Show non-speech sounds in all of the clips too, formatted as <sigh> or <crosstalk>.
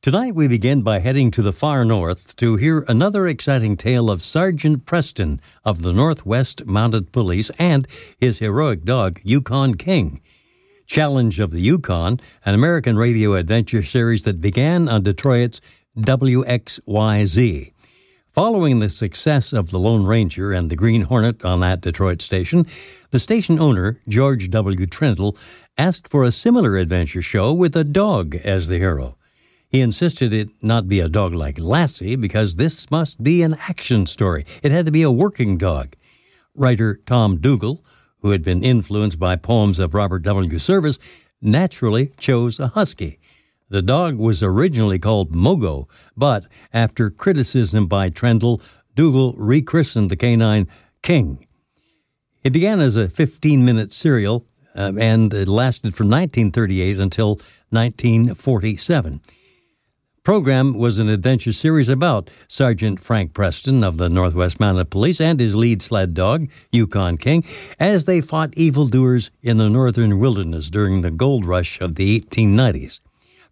Tonight we begin by heading to the far north to hear another exciting tale of Sergeant Preston of the Northwest Mounted Police and his heroic dog, Yukon King. Challenge of the Yukon, an American radio adventure series that began on Detroit's WXYZ. Following the success of The Lone Ranger and The Green Hornet on that Detroit station, the station owner, George W. Trendle, asked for a similar adventure show with a dog as the hero. He insisted it not be a dog like Lassie because this must be an action story. It had to be a working dog. Writer Tom Dougall, who had been influenced by poems of Robert W. Service, naturally chose a husky. The dog was originally called Mogo, but after criticism by Trendle, Dougall rechristened the canine King. It began as a 15 minute serial uh, and it lasted from 1938 until 1947 program was an adventure series about Sergeant Frank Preston of the Northwest Mounted Police and his lead sled dog, Yukon King, as they fought evildoers in the northern wilderness during the gold rush of the 1890s.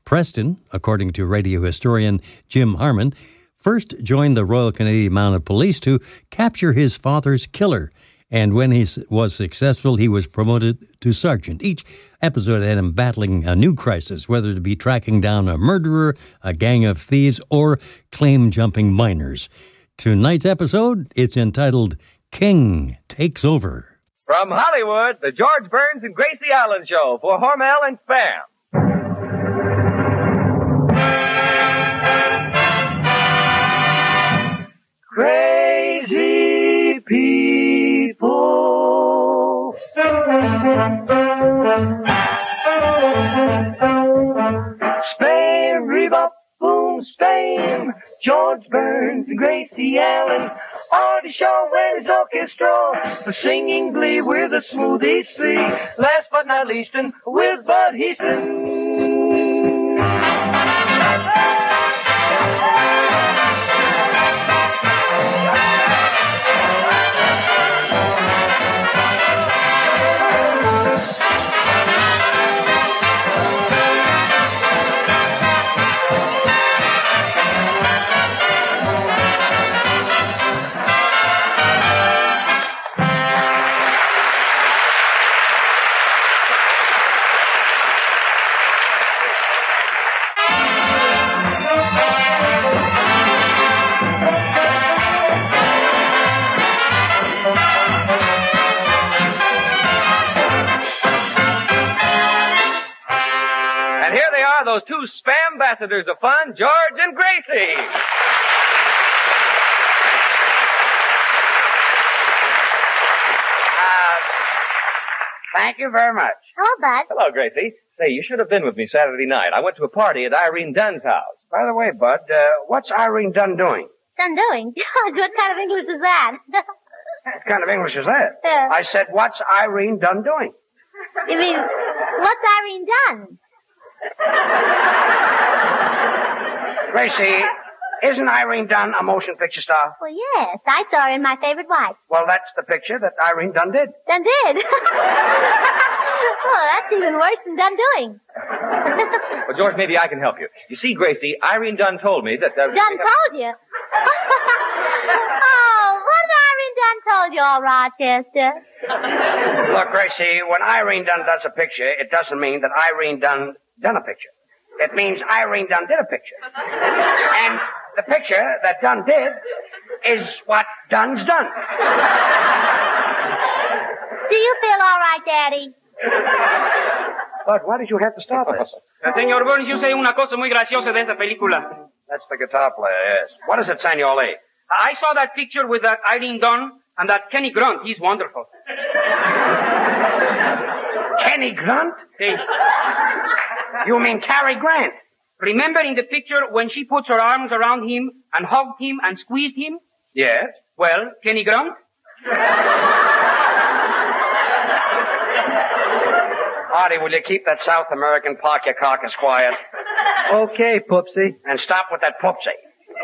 Preston, according to radio historian Jim Harmon, first joined the Royal Canadian Mounted Police to capture his father's killer, and when he was successful, he was promoted to sergeant. Each episode had him battling a new crisis, whether to be tracking down a murderer, a gang of thieves, or claim jumping miners. Tonight's episode, it's entitled King Takes Over. From Hollywood, the George Burns and Gracie Allen Show for Hormel and Spam. Crazy people. Spam, rebop, boom, spam. George Burns and Gracie Allen the show when his orchestra for singing glee with the smoothies three. Last but not least, and with Bud And those two spam ambassadors of fun, George and Gracie. Thank you very much. Hello, Bud. Hello, Gracie. Say, you should have been with me Saturday night. I went to a party at Irene Dunne's house. By the way, Bud, uh, what's Irene Dunne doing? Done doing. <laughs> what kind of English is that? <laughs> What kind of English is that? Uh, I said, what's Irene Dunne doing? you mean, what's Irene done? Gracie, isn't Irene Dunne a motion picture star? Well, yes, I saw her in My Favorite Wife. Well, that's the picture that Irene Dunne did. Done did. <laughs> oh, that's even worse than done doing. Well, George, maybe I can help you. You see, Gracie, Irene Dunne told me that... Uh, Done told you. <laughs> oh, what did Irene Dunne told you, all Rochester? Look, Gracie, when Irene Dunne does a picture, it doesn't mean that Irene Dunne done a picture. It means Irene Dunne did a picture. <laughs> And the picture that Dunn did is what Dunn's done. Do you feel all right, Daddy? But why did you have to stop us? <laughs> Señor Burns, yo sé una cosa muy graciosa de esta película. That's the guitar player, yes. What is it, Senor Lee? I saw that picture with that Irene Dunne and that Kenny Grunt. He's wonderful. <laughs> Kenny Grunt? See, You mean Cary Grant? remember in the picture when she puts her arms around him and hugged him and squeezed him? Yes. Well, Kenny Grunt? Artie, will you keep that South American park your carcass quiet? Okay, Poopsie. And stop with that poopsie.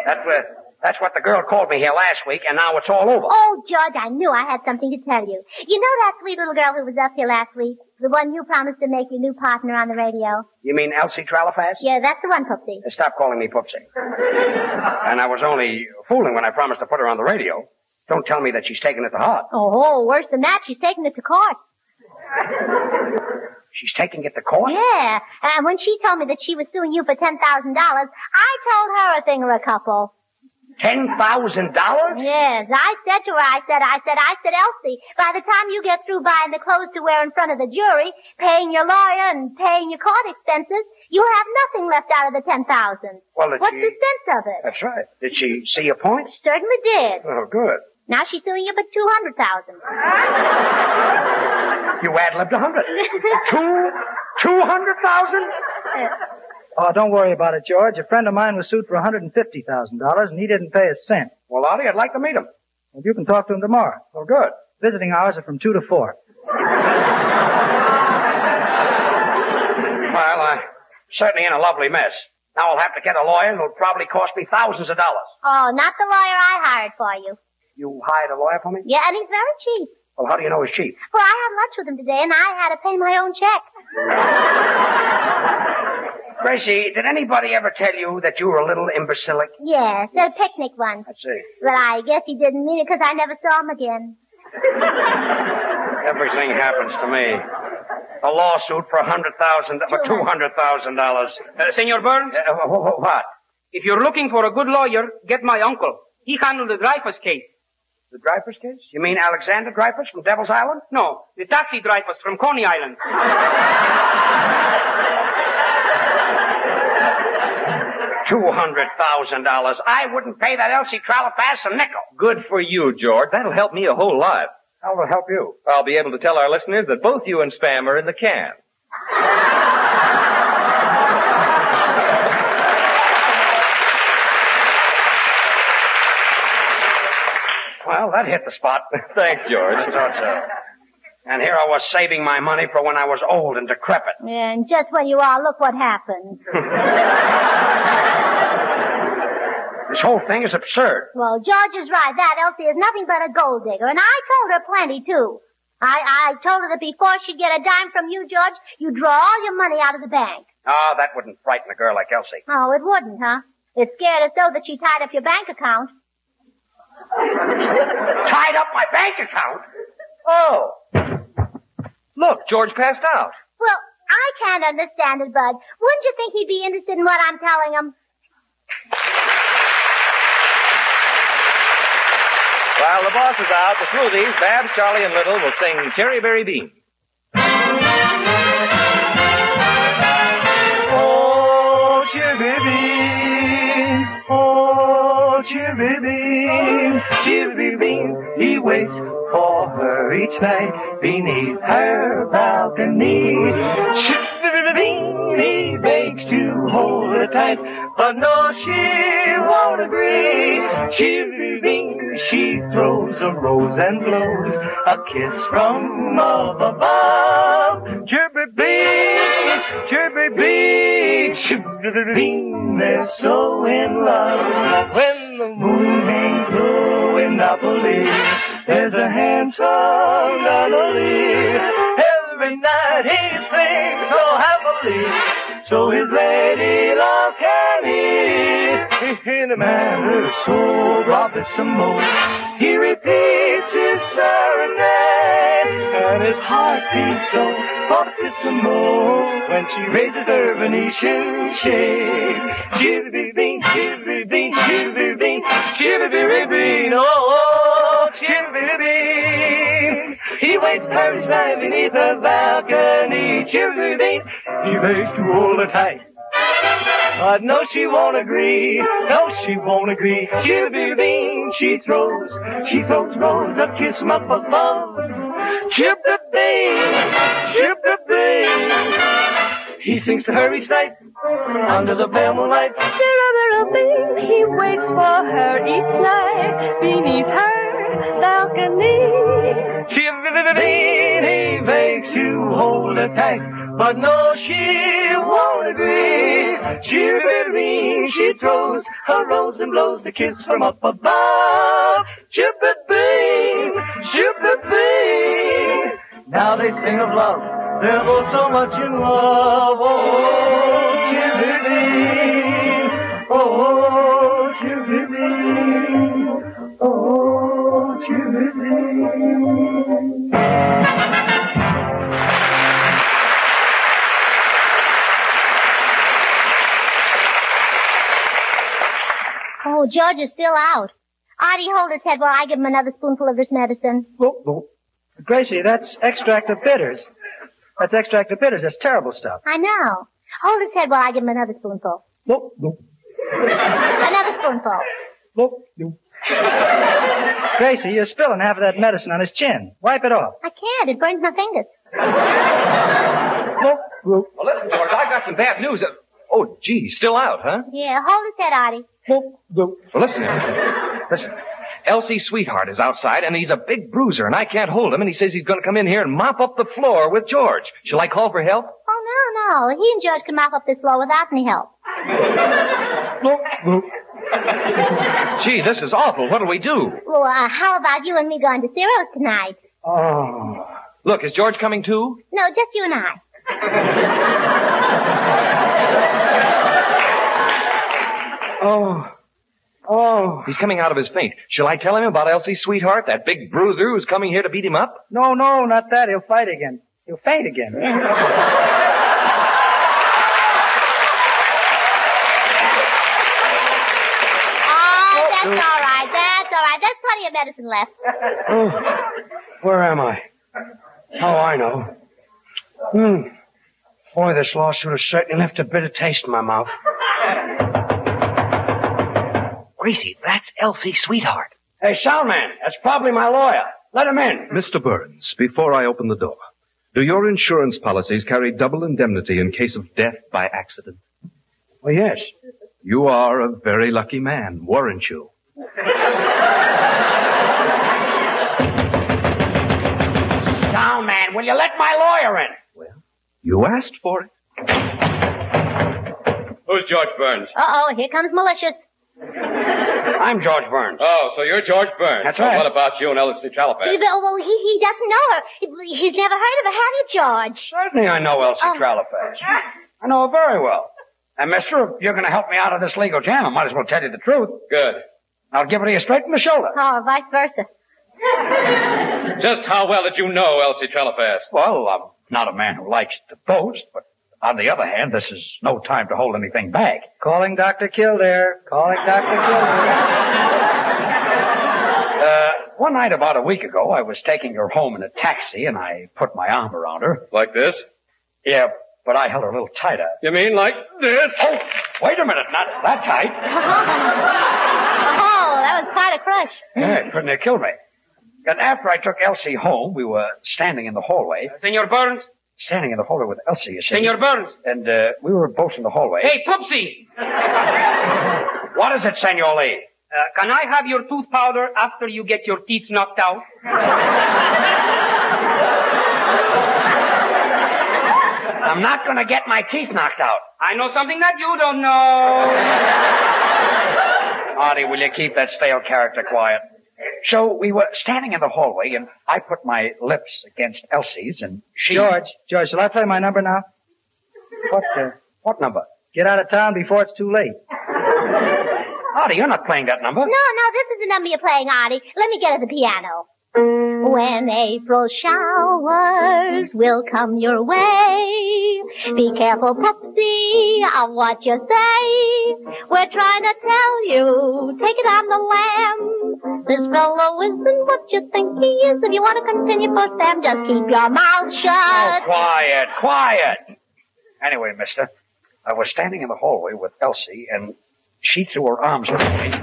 That, uh, that's what the girl called me here last week, and now it's all over. Oh, George, I knew I had something to tell you. You know that sweet little girl who was up here last week? The one you promised to make your new partner on the radio? You mean Elsie Tralafass? Yeah, that's the one, Poopsie. Uh, Stop calling me Poopsie. <laughs> and I was only fooling when I promised to put her on the radio. Don't tell me that she's taken it to heart. Oh, worse than that, she's taking it to court. <laughs> She's taking it to court? Yeah, and when she told me that she was suing you for $10,000, I told her a thing or a couple. Ten thousand dollars? Yes, I said to her, I said, I said, I said, Elsie, by the time you get through buying the clothes to wear in front of the jury, paying your lawyer and paying your court expenses, you have nothing left out of the ten thousand. Well, What's she- the sense of it? That's right. Did she see your point? She certainly did. Oh, good. Now she's suing you for two hundred thousand. You ad-libbed a hundred. <laughs> Two, two hundred thousand? Uh, Oh, don't worry about it, George. A friend of mine was sued for $150,000, and he didn't pay a cent. Well, Artie, I'd like to meet him. Well, you can talk to him tomorrow. Oh, good. Visiting hours are from 2 to 4. Well, I'm certainly in a lovely mess. Now I'll have to get a lawyer, and it'll probably cost me thousands of dollars. Oh, not the lawyer I hired for you. You hired a lawyer for me? Yeah, and he's very cheap. Well, how do you know he's cheap? Well, I had lunch with him today, and I had to pay my own check. <laughs> Gracie, did anybody ever tell you that you were a little imbecilic? Yes, at a picnic once. Let's see. But I guess he didn't mean it because I never saw him again. Everything happens to me. A lawsuit for a hundred thousand, for two hundred thousand dollars. Uh, Senor Burns, Uh, wh- wh- what? if you're looking for a good lawyer, get my uncle. He handled the Dreyfus case. The Dreyfus case? You mean Alexander Dreyfus from Devil's Island? No, the taxi Dreyfus from Coney Island. <laughs> Two hundred thousand dollars. I wouldn't pay that Elsie Tralafass a nickel. Good for you, George. That'll help me a whole lot. How will it help you? I'll be able to tell our listeners that both you and Spam are in the can. Well, that hit the spot. <laughs> Thanks, George. I thought so. And here I was saving my money for when I was old and decrepit. And just when you are, look what happened. <laughs> This whole thing is absurd. Well, George is right. That Elsie is nothing but a gold digger, and I told her plenty too. I, I told her that before she'd get a dime from you, George, you'd draw all your money out of the bank. Oh, that wouldn't frighten a girl like Elsie. Oh, it wouldn't, huh? It scared her so that she tied up your bank account. Tied up my bank account? Oh! Look, George passed out. Well, I can't understand it, Bud. Wouldn't you think he'd be interested in what I'm telling him? While the boss is out, the Smoothies, Babs, Charlie, and Little will sing Chiribiribin. Oh, cherry bean, oh, cherry bean, cherry bean, he waits for her each night beneath her balcony. Cherry bean, her but no, she won't agree. Cherry bean, she throws a rose and blows a kiss from up above. Cherry bean, cherry bean, cherry bean, they're so in love. When the moon hangs low in Napoli, there's a handsome Napoli. Every night he sings oh, so happily, so his lady. In a manner so bravissimo, he repeats his serenade, and his heart beats so fortissimo when she raises her Venetian shade. Chivvy bean, chivvy bean, chivvy bean, chivvy bean, oh, chivvy bean. He waits for right beneath the balcony. Chirpy bean, he begs to hold her tight. But no, she won't agree. No, she won't agree. Chirpy bean, she throws. She throws rose a kiss him up above. Chip the bean, chip the bean. He sings to her each night under the pale moonlight. Chirrabirabing, he waits for her each night beneath her balcony. Chirpy bean, he begs to hold her tight. But no, she won't agree. Chirpy bean, she throws her rose and blows the kiss from up above. Chirpy bean. Now they sing of love. They're both so much in love. Oh, bean. Oh, bean. Oh, chirpy bean. George is still out. Artie, hold his head while I give him another spoonful of this medicine. Oh, oh. Gracie, that's extract of bitters. That's extract of bitters. That's terrible stuff. I know. Hold his head while I give him another spoonful. Oh, oh, Another spoonful. oh, oh. Gracie, you're spilling half of that medicine on his chin. Wipe it off. I can't. It burns my fingers. Oh, oh, Well, listen, George, I've got some bad news. Oh, gee, still out, huh? Yeah, hold his head, Artie. Well, listen here. Listen. Elsie Sweetheart is outside, and he's a big bruiser, and I can't hold him, and he says he's going to come in here and mop up the floor with George. Shall I call for help? Oh, no, no. He and George can mop up this floor without any help. Gee, this is awful. What'll we do? Well, uh, how about you and me going to Ciro's tonight? Oh. Look, is George coming too? No, just you and I. <laughs> Oh. Oh. He's coming out of his faint. Shall I tell him about Elsie Sweetheart, that big bruiser who's coming here to beat him up? No, no, not that. He'll fight again. He'll faint again. Oh, that's all right. That's all right. There's plenty of medicine left. Where am I? Oh, I know. Hmm. Boy, this lawsuit has certainly left a bitter taste in my mouth. Gracie, that's Elsie Sweetheart. Hey, Soundman, that's probably my lawyer. Let him in. Mr. Burns, before I open the door, do your insurance policies carry double indemnity in case of death by accident? Well, yes. You are a very lucky man, weren't you? Soundman, will you let my lawyer in? Well, you asked for it. Who's George Burns? Uh-oh, here comes malicious. I'm George Burns. Oh, so you're George Burns. That's Well, right. What about you and Elsie He, Chalapas? well, he, he doesn't know her. He- He's never heard of her, have you, George? Certainly I know Elsie um, Oh. Tralafash. I know her very well. And mister, if you're going to help me out of this legal jam, I might as well tell you the truth. Good. I'll give it to you straight from the shoulder. Or vice versa. Just how well did you know Elsie Chalapas? Well, I'm not a man who likes to boast, but on the other hand, this is no time to hold anything back. Calling Dr. Kildare. Calling Dr. Kildare. Uh, one night about a week ago, I was taking her home in a taxi, and I put my arm around her. Like this? Yeah, but I held her a little tighter. You mean like this? Oh, wait a minute, not that tight. <laughs> Oh, that was quite a crush. Yeah, it couldn't have killed me. And after I took Elsie home, we were standing in the hallway. Senor Burns? Standing in the hallway with Elsie, you see. Senor Burns? And uh, we were both in the hallway. Hey, Poopsie! <laughs> What is it, Senor Lee? Uh, can I have your tooth powder after you get your teeth knocked out? <laughs> I'm not going to get my teeth knocked out. I know something that you don't know. Artie, will you keep that stale character quiet? So we were standing in the hallway, and I put my lips against Elsie's, and she... George, George, shall I play my number now? What, uh, what number? Get out of town before it's too late. Artie, you're not playing that number. No, no, this is the number you're playing, Artie. Let me get at the piano. When April showers will come your way, be careful, Pupsy, of what you say. We're trying to tell you, take it on the lam. This fellow isn't what you think he is. If you want to continue for Sam, just keep your mouth Oh, shut. quiet, quiet. Anyway, mister, I was standing in the hallway with Elsie, and she threw her arms around me.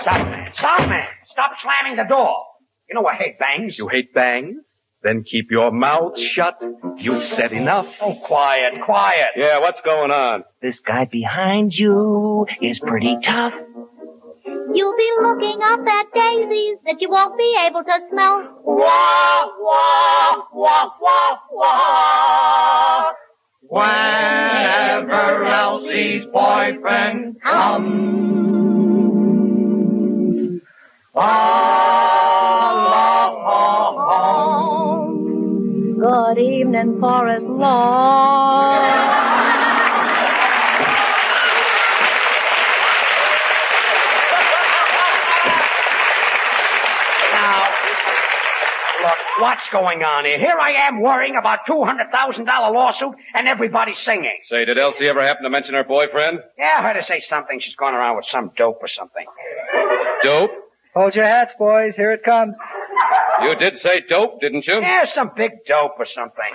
Stop, man. Stop, man. Stop slamming the door. You know I hate bangs. You hate bangs? Then keep your mouth shut. You've said enough. Oh, quiet, quiet. Yeah, what's going on? This guy behind you is pretty tough. You'll be looking up at daisies that you won't be able to smell. Wah, wah, wah, wah, wah. Whenever Elsie's boyfriend comes along. Good evening, Forest Lawn. Now, look, what's going on here? Here I am worrying about $200,000 lawsuit, and everybody's singing. Say, did Elsie ever happen to mention her boyfriend? Yeah, I heard her say something. She's going around with some dope or something. Dope? Hold your hats, boys. Here it comes. You did say dope, didn't you? Yeah, some big dope or something.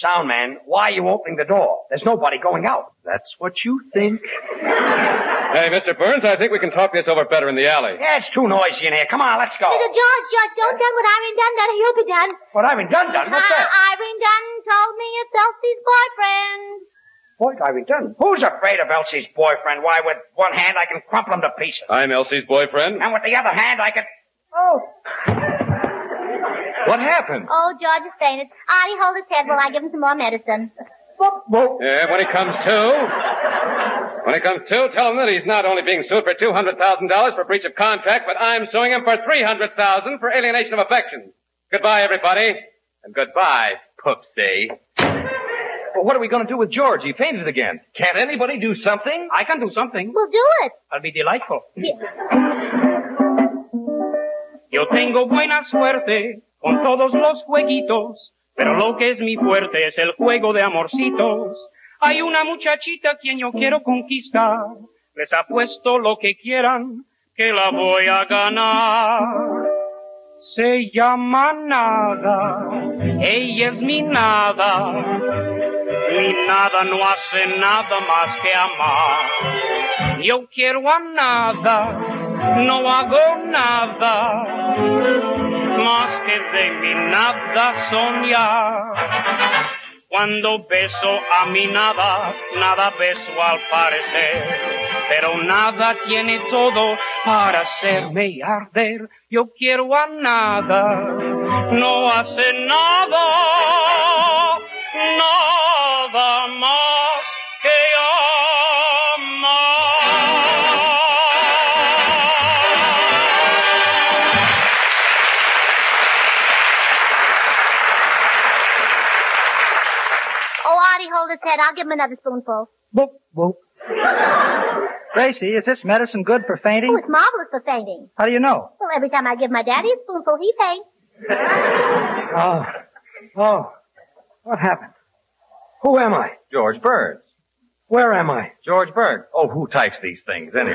Sound man, why are you opening the door? There's nobody going out. That's what you think. Hey, Mr. Burns, I think we can talk this over better in the alley. Yeah, it's too noisy in here. Come on, let's go. George, George, don't done what Irene done done. He'll be done. What Irene done done? What's Uh, that? Irene Dunne told me it's Elsie's boyfriend. What, Irene done? Who's afraid of Elsie's boyfriend? Why, with one hand I can crumple him to pieces. I'm Elsie's boyfriend. And with the other hand I can... Oh. What happened? Oh, George is fainted. Artie, ah, hold his head while I give him some more medicine. Yeah, when he comes to, when he comes to, tell him that he's not only being sued for two hundred thousand dollars for breach of contract, but I'm suing him for three hundred thousand for alienation of affection. Goodbye, everybody, and goodbye, Poopsie. Well, what are we going to do with George? He fainted again. Can't anybody do something? I can do something. We'll do it. I'll be delightful. Yo tengo buena suerte con todos los jueguitos, pero lo que es mi fuerte es el juego de amorcitos. Hay una muchachita quien yo quiero conquistar, les apuesto lo que quieran, que la voy a ganar. Se llama Nada, ella es mi nada, mi nada no hace nada más que amar. Yo quiero a nada, no hago nada, más que de mi nada soñar. Cuando beso a mi nada, nada beso al parecer, pero nada tiene todo para hacerme arder. Yo quiero a nada, no hace nada, nada más que Oh, Artie, hold his head. I'll give him another spoonful. Whoop, whoop. Gracie, is this medicine good for fainting? Oh, it's marvelous for fainting. How do you know? Well, every time I give my daddy a spoonful, he faints. Oh. Oh. What happened? Who am I? George Burns. Where am I? George Burns. Oh, who types these things anyway?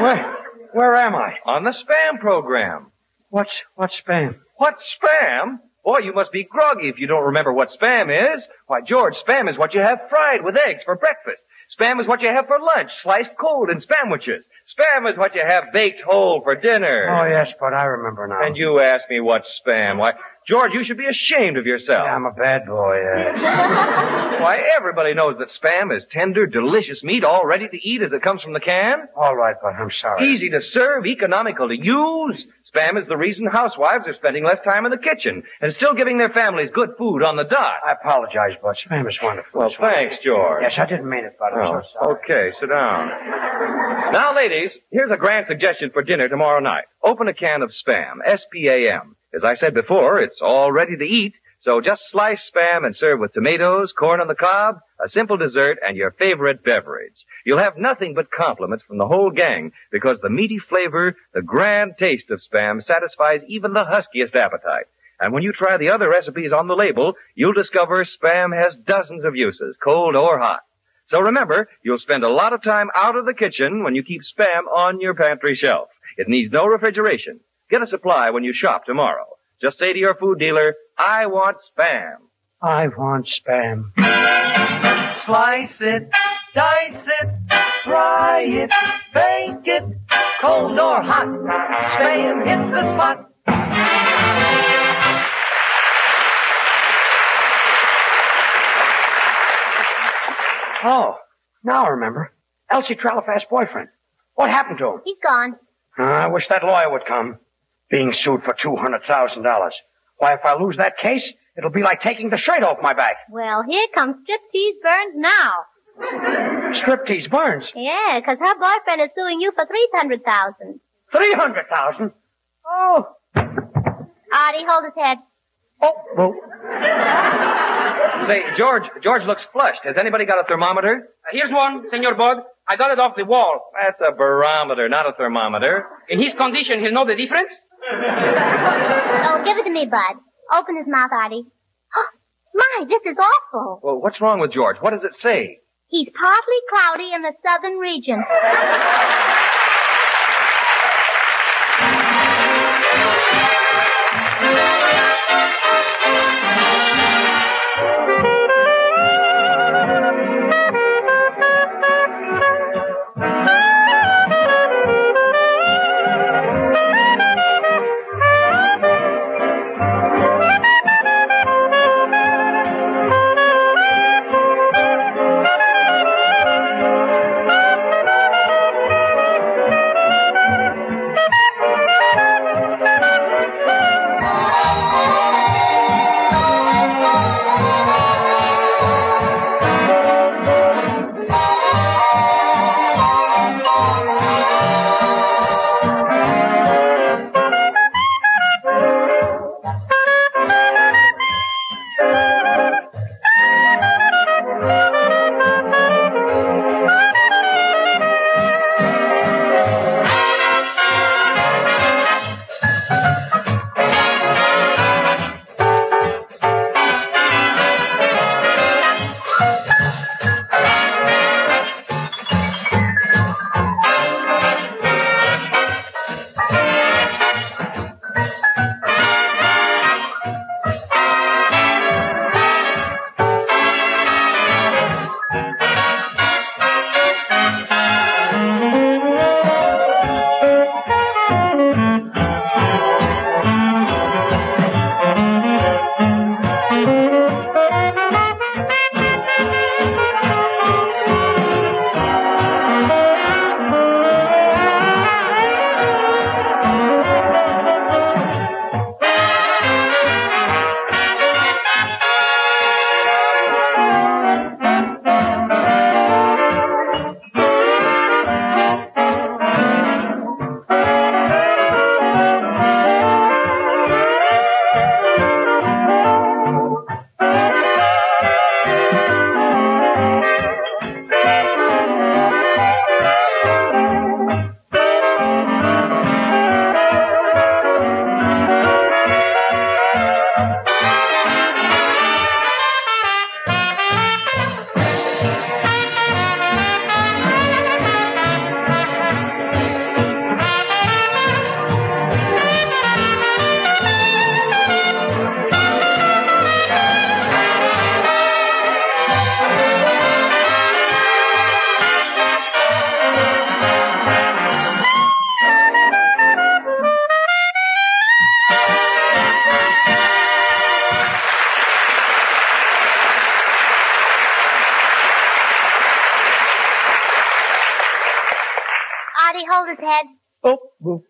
Where, where am I? On the spam program. What's, what's spam? What spam? Boy, you must be groggy if you don't remember what spam is. Why, George, spam is what you have fried with eggs for breakfast. Spam is what you have for lunch, sliced cold in spamwiches. Spam is what you have baked whole for dinner. Oh, yes, but I remember now. And you ask me what's spam. Why, George, you should be ashamed of yourself. Yeah, I'm a bad boy, yes. Uh. <laughs> Why, everybody knows that spam is tender, delicious meat, all ready to eat as it comes from the can. All right, but I'm sorry. Easy to serve, economical to use. Spam is the reason housewives are spending less time in the kitchen and still giving their families good food on the dot. I apologize, but spam is wonderful. Well, It's wonderful. thanks, George. Yes, I didn't mean it, but I'm Oh, so sorry. okay, sit down. Now, ladies, here's a grand suggestion for dinner tomorrow night. Open a can of Spam, S-P-A-M. As I said before, it's all ready to eat, so just slice Spam and serve with tomatoes, corn on the cob, a simple dessert, and your favorite beverage. You'll have nothing but compliments from the whole gang because the meaty flavor, the grand taste of Spam satisfies even the huskiest appetite. And when you try the other recipes on the label, you'll discover Spam has dozens of uses, cold or hot. So remember, you'll spend a lot of time out of the kitchen when you keep Spam on your pantry shelf. It needs no refrigeration. Get a supply when you shop tomorrow. Just say to your food dealer, I want Spam. I want spam. Slice it, dice it, fry it, bake it, cold or hot. Spam hits the spot. Oh, now I remember. Elsie Trellifax's boyfriend. What happened to him? He's gone. Uh, I wish that lawyer would come. Being sued for $200,000. Why, if I lose that case, it'll be like taking the shirt off my back. Well, here comes Striptease Burns now. Striptease Burns. Yeah, 'cause her boyfriend is suing you for three hundred thousand. 300000 Oh. Artie, hold his head. Oh, well. Say, George, George looks flushed. Has anybody got a thermometer? Uh, here's one, Senor Bud. I got it off the wall. That's a barometer, not a thermometer. In his condition, he'll know the difference? Oh, give it to me, Bud. Open his mouth, Artie. Oh, my, this is awful. Well, what's wrong with George? What does it say? He's partly cloudy in the southern region. <laughs> his head. Oh, boo.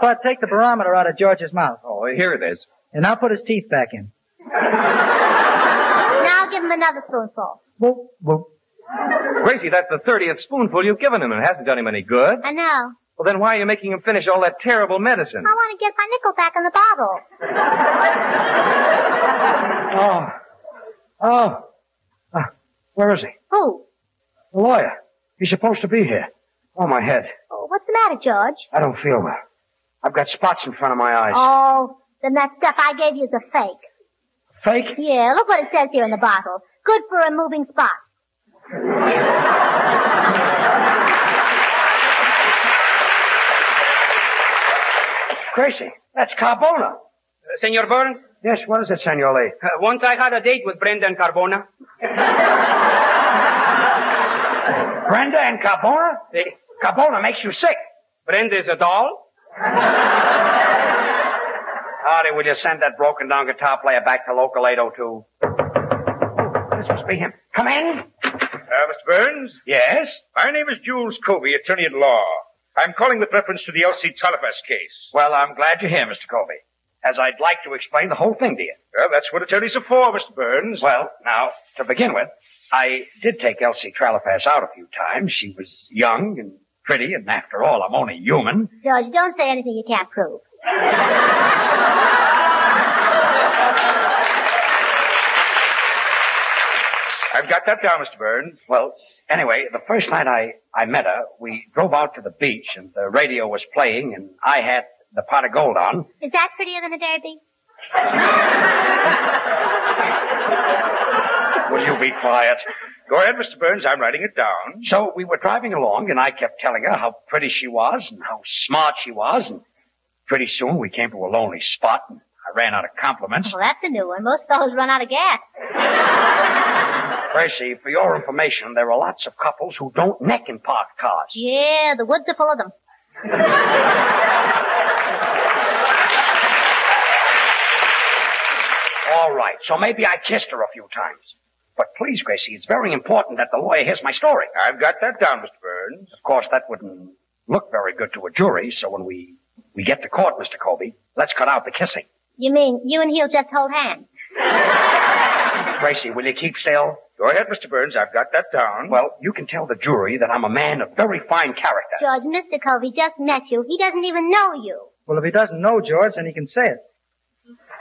Bud, take the barometer out of George's mouth. Oh, here it is. And now put his teeth back in. Now give him another spoonful. Boop, boop. Gracie, that's the 30th spoonful you've given him, and it hasn't done him any good. I know. Well, then why are you making him finish all that terrible medicine? I want to get my nickel back in the bottle. Oh. Oh. Ah, where is he? Who? The lawyer. He's supposed to be here. Oh, my head. Oh, what's the matter, George? I don't feel well. I've got spots in front of my eyes. Oh, Then that stuff I gave you is a fake. Fake? Yeah, look what it says here in the bottle. Good for removing spots. Gracie, that's Carbona. Senor Burns? Yes, what is it, Senor Lee? Uh, once I had a date with Brendan Carbona. <laughs> Brenda and Carbona? The Carbona makes you sick. Brenda is a doll? <laughs> Artie, will you send that broken down guitar player back to local 802? This must be him. Come in. Uh, Mr. Burns? Yes? My name is Jules Colby, attorney at law. I'm calling with reference to the Elsie Tolliver's case. Well, I'm glad you're here, Mr. Colby, as I'd like to explain the whole thing to you. Well, that's what attorneys are for, Mr. Burns. Well, now, to begin with, I did take Elsie Tralifass out a few times. She was young and pretty, and after all, I'm only human. George, don't say anything you can't prove. I've got that down, Mr. Burns. Well, anyway, the first night I, I met her, we drove out to the beach and the radio was playing and I had the pot of gold on. Is that prettier than a derby? <laughs> Will you be quiet? Go ahead, Mr. Burns. I'm writing it down. So we were driving along and I kept telling her how pretty she was and how smart she was and pretty soon we came to a lonely spot and I ran out of compliments. Well, that's a new one. Most fellows run out of gas. Gracie, for your information, there are lots of couples who don't neck in parked cars. Yeah, the woods are full of them. All right, so maybe I kissed her a few times. But please, Gracie, it's very important that the lawyer hears my story. I've got that down, Mr. Burns. Of course, that wouldn't look very good to a jury, so when we, we get to court, Mr. Colby, let's cut out the kissing. You mean you and he'll just hold hands? <laughs> Gracie, will you keep still? Go ahead, Mr. Burns. I've got that down. Well, you can tell the jury that I'm a man of very fine character. George, Mr. Colby just met you. He doesn't even know you. Well, if he doesn't know George, then he can say it.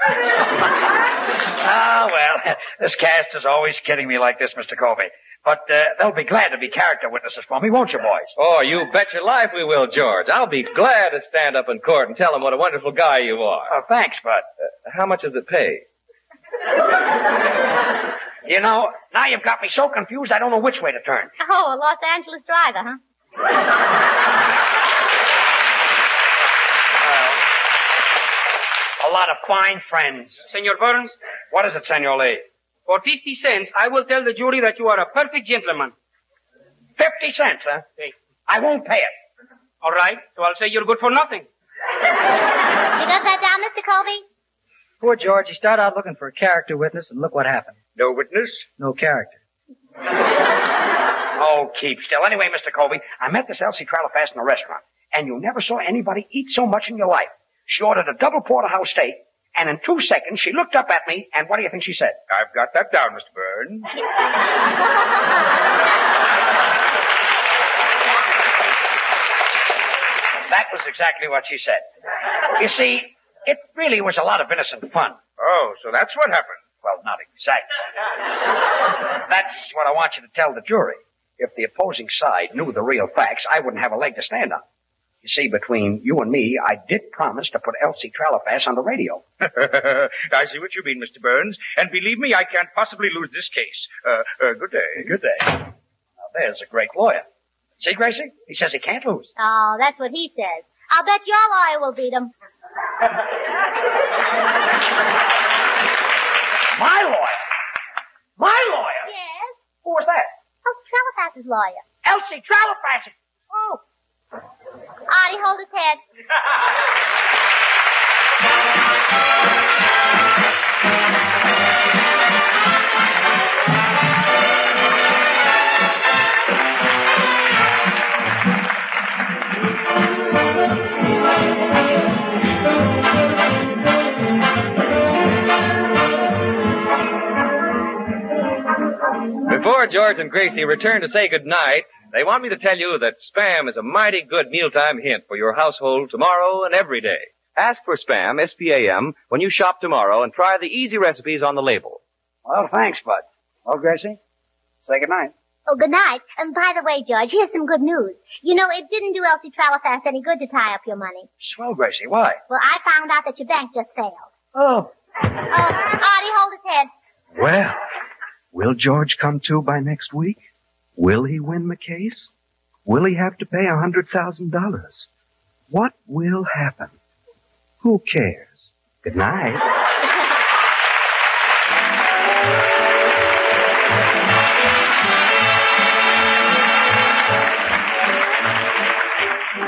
<laughs> Ah, well, <laughs> this cast is always kidding me like this, Mr. Colby. But uh, they'll be glad to be character witnesses for me, won't you, boys? Oh, you bet your life we will, George. I'll be glad to stand up in court and tell them what a wonderful guy you are. Oh, thanks, Bud. Uh, how much does it pay? You know, now you've got me so confused I don't know which way to turn. Oh, a Los Angeles driver, huh? A lot of fine friends. Senor Burns, What is it, Senor Lee? for 50 cents, I will tell the jury that you are a perfect gentleman. Fifty cents, huh? I won't pay it. All right, so I'll say you're good for nothing. You got that down, Mr. Colby? Poor George, he started out looking for a character witness, and look what happened. No witness? No character. Oh, keep still. Anyway, Mr. Colby, I met this Elsie Tralifass in a restaurant, and you never saw anybody eat so much in your life. She ordered a double porterhouse steak, and in two seconds she looked up at me, and what do you think she said? I've got that down, Mr. Burns. That was exactly what she said. You see, it really was a lot of innocent fun. Oh, so that's what happened. Well, not exactly. That's what I want you to tell the jury. If the opposing side knew the real facts, I wouldn't have a leg to stand on. You see, between you and me, I did promise to put Elsie Tralifass on the radio. <laughs> I see what you mean, Mr. Burns. And believe me, I can't possibly lose this case. Uh, uh, good day. Good day. Now, there's a great lawyer. See, Gracie? He says he can't lose. Oh, that's what he says. I'll bet your lawyer will beat him. <laughs> My lawyer? My lawyer? Yes? Who was that? Oh, Tralifass's lawyer. Elsie Tralifass. Artie, hold his head. Before George and Gracie return to say goodnight, they want me to tell you that Spam is a mighty good mealtime hint for your household tomorrow and every day. Ask for Spam, S-P-A-M, when you shop tomorrow and try the easy recipes on the label. Well, thanks, Bud. Well, Gracie, say good night. Oh, good night. And by the way, George, here's some good news. You know, it didn't do Elsie Tralafast any good to tie up your money. Swell, Gracie. Why? Well, I found out that your bank just failed. Oh. Uh, Artie, hold his head. Well, will George come to by next week? Will he win the case? Will he have to pay a hundred thousand dollars? What will happen? Who cares? Good night.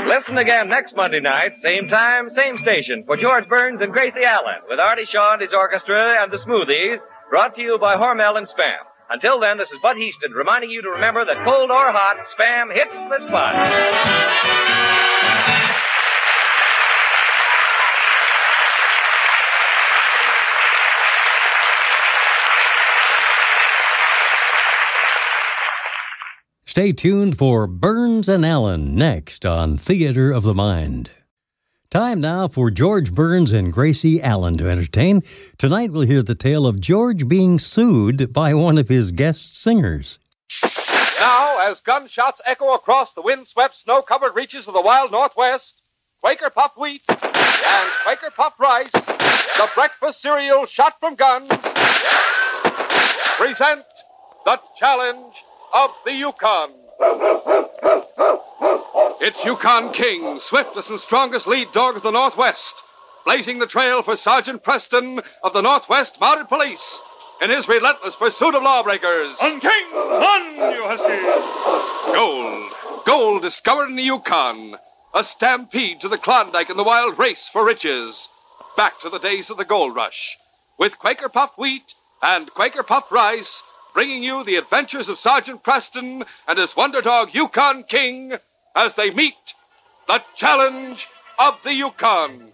Listen again next Monday night, same time, same station, for George Burns and Gracie Allen, with Artie Shaw and his orchestra and the Smoothies, brought to you by Hormel and Spam. Until then, this is Bud Heaston reminding you to remember that cold or hot, Spam hits the spot. Stay tuned for Burns and Allen next on Theater of the Mind. Time now for George Burns and Gracie Allen to entertain. Tonight we'll hear the tale of George being sued by one of his guest singers. Now, as gunshots echo across the windswept, snow-covered reaches of the wild Northwest, Quaker Puff wheat and Quaker Puff rice, the breakfast cereal shot from guns, present the challenge of the Yukon. It's Yukon King, swiftest and strongest lead dog of the Northwest, blazing the trail for Sergeant Preston of the Northwest Mounted Police in his relentless pursuit of lawbreakers. On King, on, you huskies! Gold. Gold discovered in the Yukon. A stampede to the Klondike and the wild race for riches. Back to the days of the gold rush. With Quaker puffed wheat and Quaker puffed rice, bringing you the adventures of Sergeant Preston and his wonder dog Yukon King as they meet the challenge of the Yukon. Warning!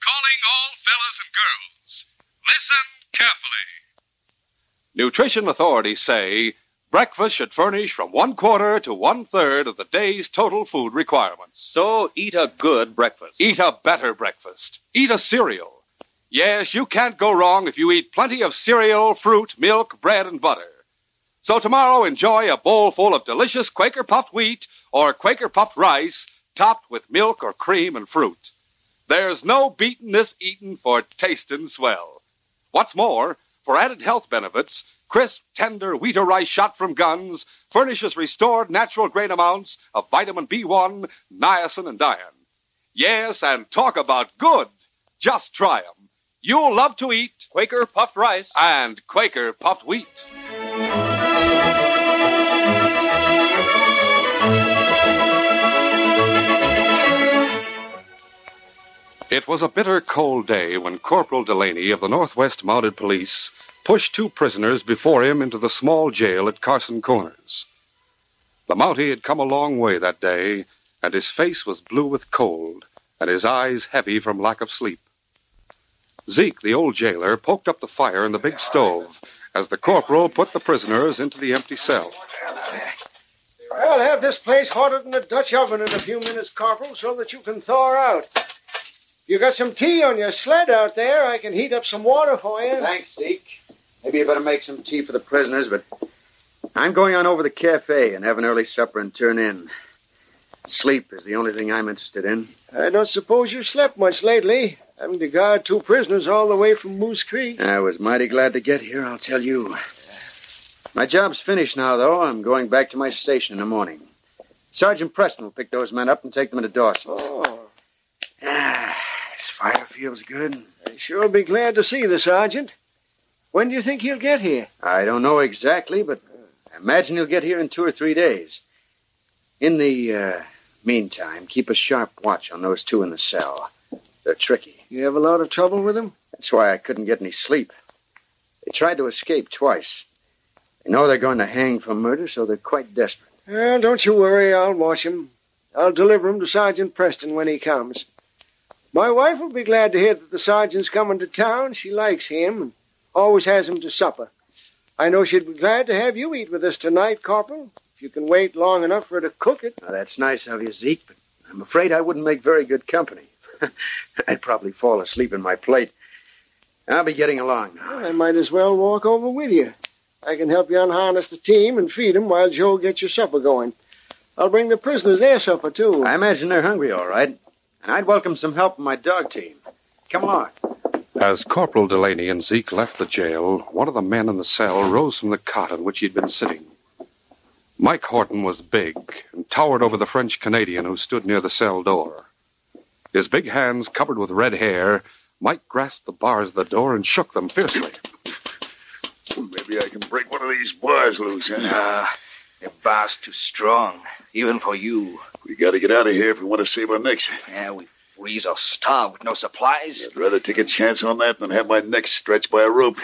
Calling all fellas and girls. Listen carefully. Nutrition authorities say breakfast should furnish from one quarter to one third of the day's total food requirements. So eat a good breakfast. Eat a better breakfast. Eat a cereal. Yes, you can't go wrong if you eat plenty of cereal, fruit, milk, bread, and butter. So tomorrow, enjoy a bowl full of delicious Quaker puffed wheat or Quaker puffed rice topped with milk or cream and fruit. There's no beating this eatin' for tastin' swell. What's more, for added health benefits, crisp, tender wheat or rice shot from guns furnishes restored natural grain amounts of vitamin B1, niacin, and iron. Yes, and talk about good. Just try 'em. You'll love to eat Quaker puffed rice and Quaker puffed wheat. It was a bitter cold day when Corporal Delaney of the Northwest Mounted Police pushed two prisoners before him into the small jail at Carson Corners. The Mountie had come a long way that day, and his face was blue with cold, and his eyes heavy from lack of sleep. Zeke, the old jailer, poked up the fire in the big stove as the corporal put the prisoners into the empty cell. I'll have this place hotter than a Dutch oven in a few minutes, Corporal, so that you can thaw out. You got some tea on your sled out there. I can heat up some water for you. Thanks, Zeke. Maybe you better make some tea for the prisoners, but I'm going on over to the cafe and have an early supper and turn in. Sleep is the only thing I'm interested in. I don't suppose you've slept much lately, having to guard two prisoners all the way from Moose Creek. I was mighty glad to get here, I'll tell you. My job's finished now, though. I'm going back to my station in the morning. Sergeant Preston will pick those men up and take them to Dawson. Oh, Ah, this fire feels good. I sure be glad to see the sergeant. When do you think he'll get here? I don't know exactly, but I imagine he'll get here in two or three days. In the uh, meantime, keep a sharp watch on those two in the cell. They're tricky. You have a lot of trouble with them? That's why I couldn't get any sleep. They tried to escape twice. They know they're going to hang for murder, so they're quite desperate. Well, don't you worry. I'll watch him. I'll deliver him to Sergeant Preston when he comes. My wife will be glad to hear that the sergeant's coming to town. She likes him and always has him to supper. I know she'd be glad to have you eat with us tonight, Corporal, if you can wait long enough for her to cook it. Now, that's nice of you, Zeke, but I'm afraid I wouldn't make very good company. <laughs> I'd probably fall asleep in my plate. I'll be getting along now. Well, I might as well walk over with you. I can help you unharness the team and feed 'em while Joe gets your supper going. I'll bring the prisoners their supper, too. I imagine they're hungry, all right. And I'd welcome some help from my dog team. Come along. As Corporal Delaney and Zeke left the jail, one of the men in the cell rose from the cot on which he'd been sitting. Mike Horton was big and towered over the French Canadian who stood near the cell door. His big hands covered with red hair, Mike grasped the bars of the door and shook them fiercely. Maybe I can break one of these bars loose, huh? Nah, the bar's too strong, even for you. We gotta get out of here if we want to save our necks. Yeah, we freeze or starve with no supplies. I'd rather take a chance on that than have my neck stretched by a rope.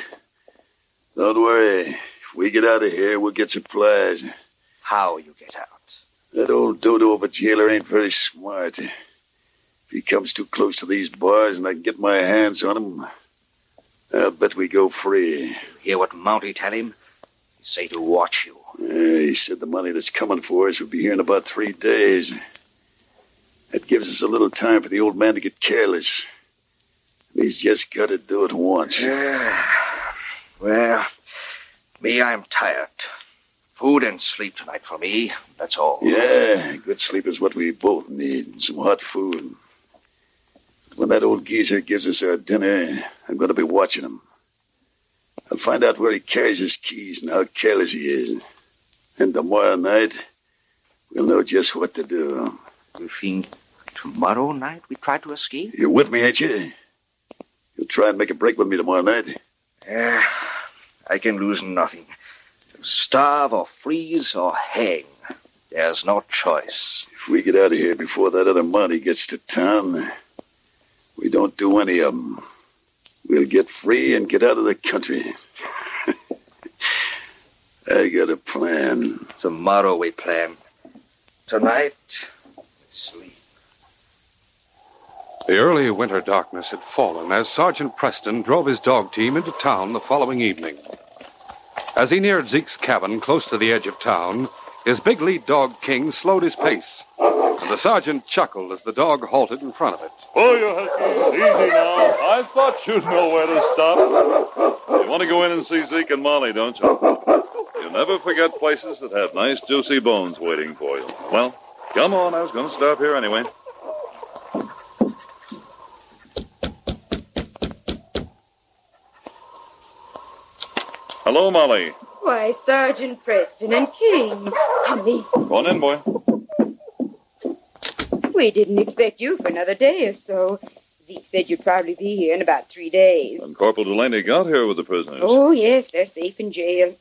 Don't worry. If we get out of here, we'll get supplies. How you get out? That old dodo of a jailer ain't very smart. If he comes too close to these bars and I get my hands on him, I'll bet we go free. You Hear what Mountie tell him? He say to watch you. Yeah, he said the Mountie that's coming for us will be here in about three days. That gives us a little time for the old man to get careless. He's just got to do it once. Well, me, I'm tired. Food and sleep tonight for me. That's all. Yeah, good sleep is what we both need. Some hot food. When that old geezer gives us our dinner, I'm going to be watching him. I'll find out where he carries his keys and how careless he is. And tomorrow night, we'll know just what to do. You think tomorrow night we try to escape? You're with me, ain't you? You'll try and make a break with me tomorrow night. Yeah, I can lose nothing. Starve or freeze or hang. There's no choice. If we get out of here before that other Mountie gets to town, we don't do any of them. We'll get free and get out of the country. <laughs> I got a plan. Tomorrow we plan. Tonight, sleep. The early winter darkness had fallen as Sergeant Preston drove his dog team into town the following evening. As he neared Zeke's cabin close to the edge of town, his big lead dog King slowed his pace, and the sergeant chuckled as the dog halted in front of it. Oh, you Huskies, easy now. I thought you'd know where to stop. You want to go in and see Zeke and Molly, don't you? You never forget places that have nice, juicy bones waiting for you. Well, come on. I was going to stop here anyway. Hello, Molly. Why, Sergeant Preston and King. Come in. Go on in, boy. We didn't expect you for another day or so. Zeke said you'd probably be here in about three days. And Corporal Delaney got here with the prisoners. Oh, yes, they're safe in jail.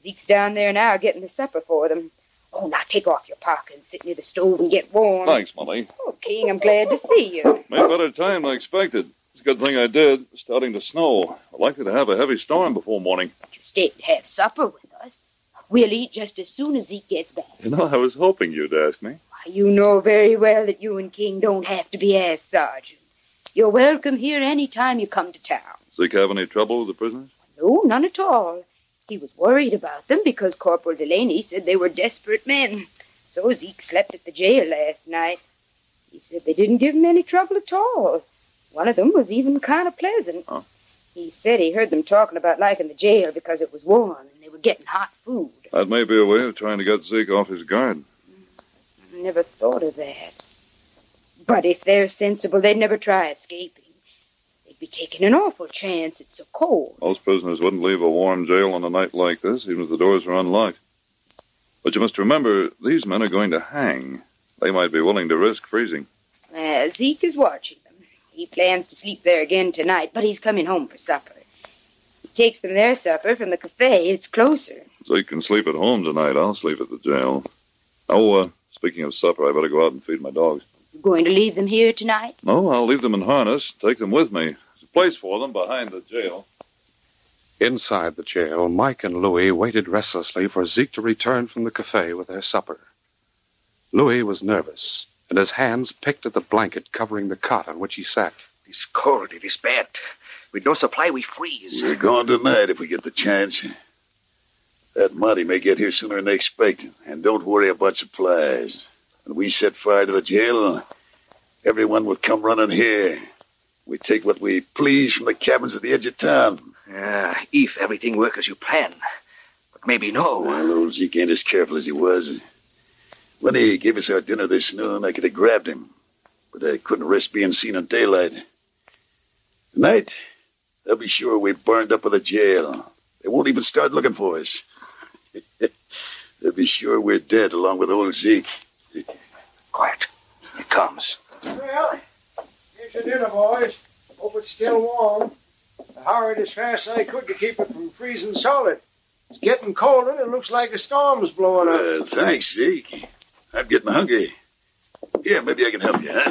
Zeke's down there now getting the supper for them. Oh, now take off your parka and sit near the stove and get warm. Thanks, Molly. Oh, King, I'm glad to see you. <laughs> Made better time than I expected. It's a good thing I did. It's starting to snow. We're likely to have a heavy storm before morning. You stay and have supper with us. We'll eat just as soon as Zeke gets back. You know, I was hoping you'd ask me. Why, you know very well that you and King don't have to be asked, Sergeant. You're welcome here any time you come to town. Zeke have any trouble with the prisoners? No, none at all. He was worried about them because Corporal Delaney said they were desperate men. So Zeke slept at the jail last night. He said they didn't give him any trouble at all. One of them was even kind of pleasant. Oh. He said he heard them talking about liking the jail because it was warm and they were getting hot food. That may be a way of trying to get Zeke off his guard. I never thought of that. But if they're sensible, they'd never try escaping. Be taking an awful chance. It's so cold. Most prisoners wouldn't leave a warm jail on a night like this, even if the doors were unlocked. But you must remember, these men are going to hang. They might be willing to risk freezing. Uh, Zeke is watching them. He plans to sleep there again tonight, but he's coming home for supper. He takes them their supper from the cafe. It's closer. Zeke can sleep at home tonight. I'll sleep at the jail. Oh, uh, speaking of supper, I better go out and feed my dogs. You going to leave them here tonight? No, I'll leave them in harness, take them with me. There's a place for them behind the jail. Inside the jail, Mike and Louis waited restlessly for Zeke to return from the cafe with their supper. Louis was nervous, and his hands picked at the blanket covering the cot on which he sat. It's cold. It is bad. With no supply, we freeze. We're going tonight if we get the chance. That Mountie may get here sooner than they expect. And don't worry about supplies. When we set fire to the jail, Everyone would come running here. We take what we please from the cabins at the edge of town. Yeah, if everything work as you plan. But maybe no. Well, old Zeke ain't as careful as he was. When he gave us our dinner this noon, I could have grabbed him. But I couldn't risk being seen in daylight. Tonight, they'll be sure we burned up with the jail. They won't even start looking for us. <laughs> they'll be sure we're dead along with old Zeke. Quiet. Here comes. Well, here's your dinner, boys. Hope it's still warm. I hurried as fast as I could to keep it from freezing solid. It's getting colder and it looks like a storm's blowing up. Well, thanks, Zeke. I'm getting hungry. Yeah, maybe I can help you, huh?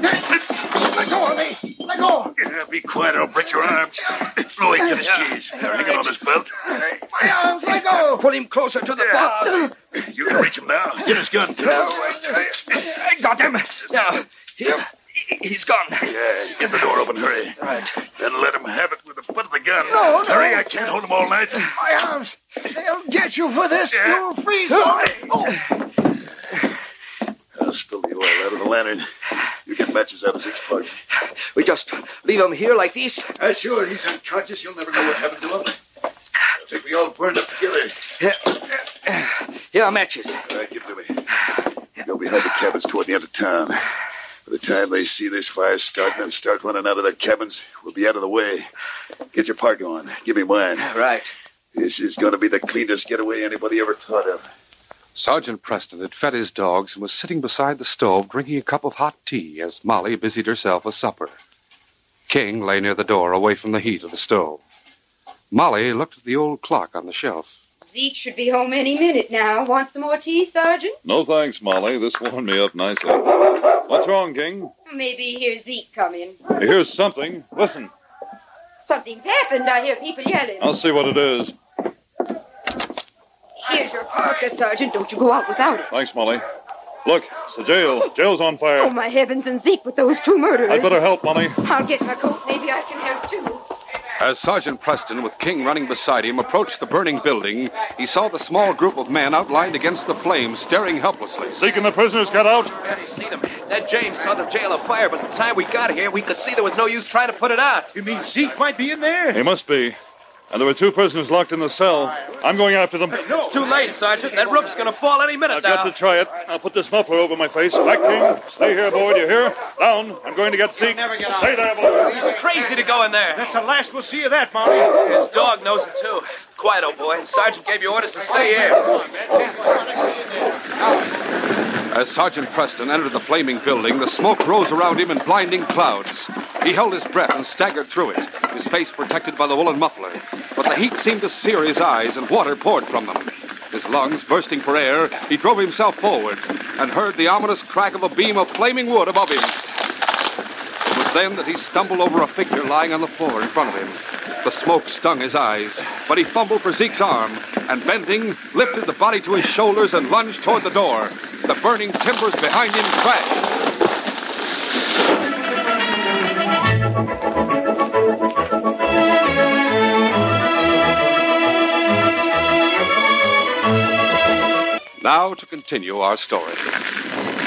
Let go of me! Let go! Yeah, be quiet, or I'll break your arms. Louie, get his keys. Hang it on his belt. My arms, let go! Pull him closer to the bars. You can reach him now. Get his gun, oh, too. I got him. Now, here, he's gone. Yeah, get the door open, hurry. Right. Then let him have it with the foot of the gun. No, no. Hurry, I can't hold him all night. My arms! They'll get you for this! You'll freeze solid! Oh. I'll spill the oil out of the lantern. You get matches out of Zeke's plug. We just leave him here like this? Uh, sure, he's unconscious. You'll never know what happened to him. I think we all burned up together. Here are matches. All right, give it to me. Go behind the cabins toward the end of town. By the time they see this fire starting and start running out of their cabins, we'll be out of the way. Get your park on. Give me mine. Right. This is going to be the cleanest getaway anybody ever thought of. Sergeant Preston had fed his dogs and was sitting beside the stove drinking a cup of hot tea as Molly busied herself with supper. King lay near the door away from the heat of the stove. Molly looked at the old clock on the shelf. Zeke should be home any minute now. Want some more tea, Sergeant? No thanks, Molly. This warmed me up nicely. What's wrong, King? Maybe hear Zeke come in. Here's something. Listen. Something's happened. I hear people yelling. I'll see what it is. Here's your parka, Sergeant. Don't you go out without it. Thanks, Molly. Look, it's the jail. Jail's on fire. Oh, my heavens, and Zeke with those two murderers. I'd better help, Molly. I'll get my coat. Maybe I can help, too. As Sergeant Preston, with King running beside him, approached the burning building, he saw the small group of men outlined against the flames, staring helplessly. Zeke and the prisoners got out? Barely seen them. That James saw the jail afire, but the time we got here, we could see there was no use trying to put it out. You mean Zeke might be in there? He must be. And there were two prisoners locked in the cell. I'm going after them. It's too late, Sergeant. That roof's gonna fall any minute I've now. got to try it. I'll put this muffler over my face. Back, King. Stay here, boy. Do you hear? Down. I'm going to get Zeke. Stay there, boy. He's crazy to go in there. That's the last we'll see of that, Molly. His dog knows it, too. Quiet, old boy. Sergeant gave you orders to stay here. As Sergeant Preston entered the flaming building, the smoke rose around him in blinding clouds. He held his breath and staggered through it, his face protected by the woolen muffler. But the heat seemed to sear his eyes, and water poured from them. His lungs bursting for air, he drove himself forward and heard the ominous crack of a beam of flaming wood above him. It was then that he stumbled over a figure lying on the floor in front of him. The smoke stung his eyes, but he fumbled for Zeke's arm and, bending, lifted the body to his shoulders and lunged toward the door. The burning timbers behind him crashed. Now to continue our story.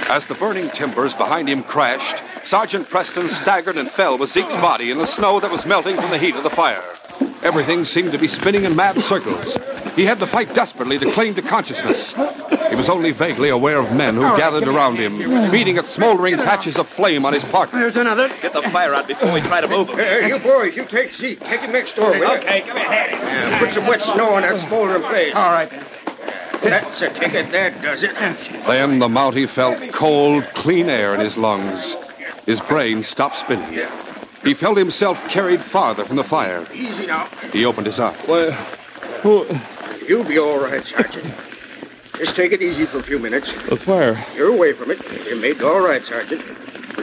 As the burning timbers behind him crashed, Sergeant Preston staggered and fell with Zeke's body in the snow that was melting from the heat of the fire. Everything seemed to be spinning in mad circles. He had to fight desperately to cling to consciousness. He was only vaguely aware of men who gathered around him, beating at smoldering patches of flame on his partner. There's another. Get the fire out before we try to move him. Hey, you boys, you take Zeke. Take him next door, will you? Okay, come ahead. Yeah, put some wet snow on that smoldering place. All right, then. That's it. ticket. it. That does it. Then the Mountie felt cold, clean air in his lungs. His brain stopped spinning. He felt himself carried farther from the fire. Easy now. He opened his eyes. Well, you'll be all right, Sergeant. Just take it easy for a few minutes. The fire. You're away from it. You made it all right, Sergeant.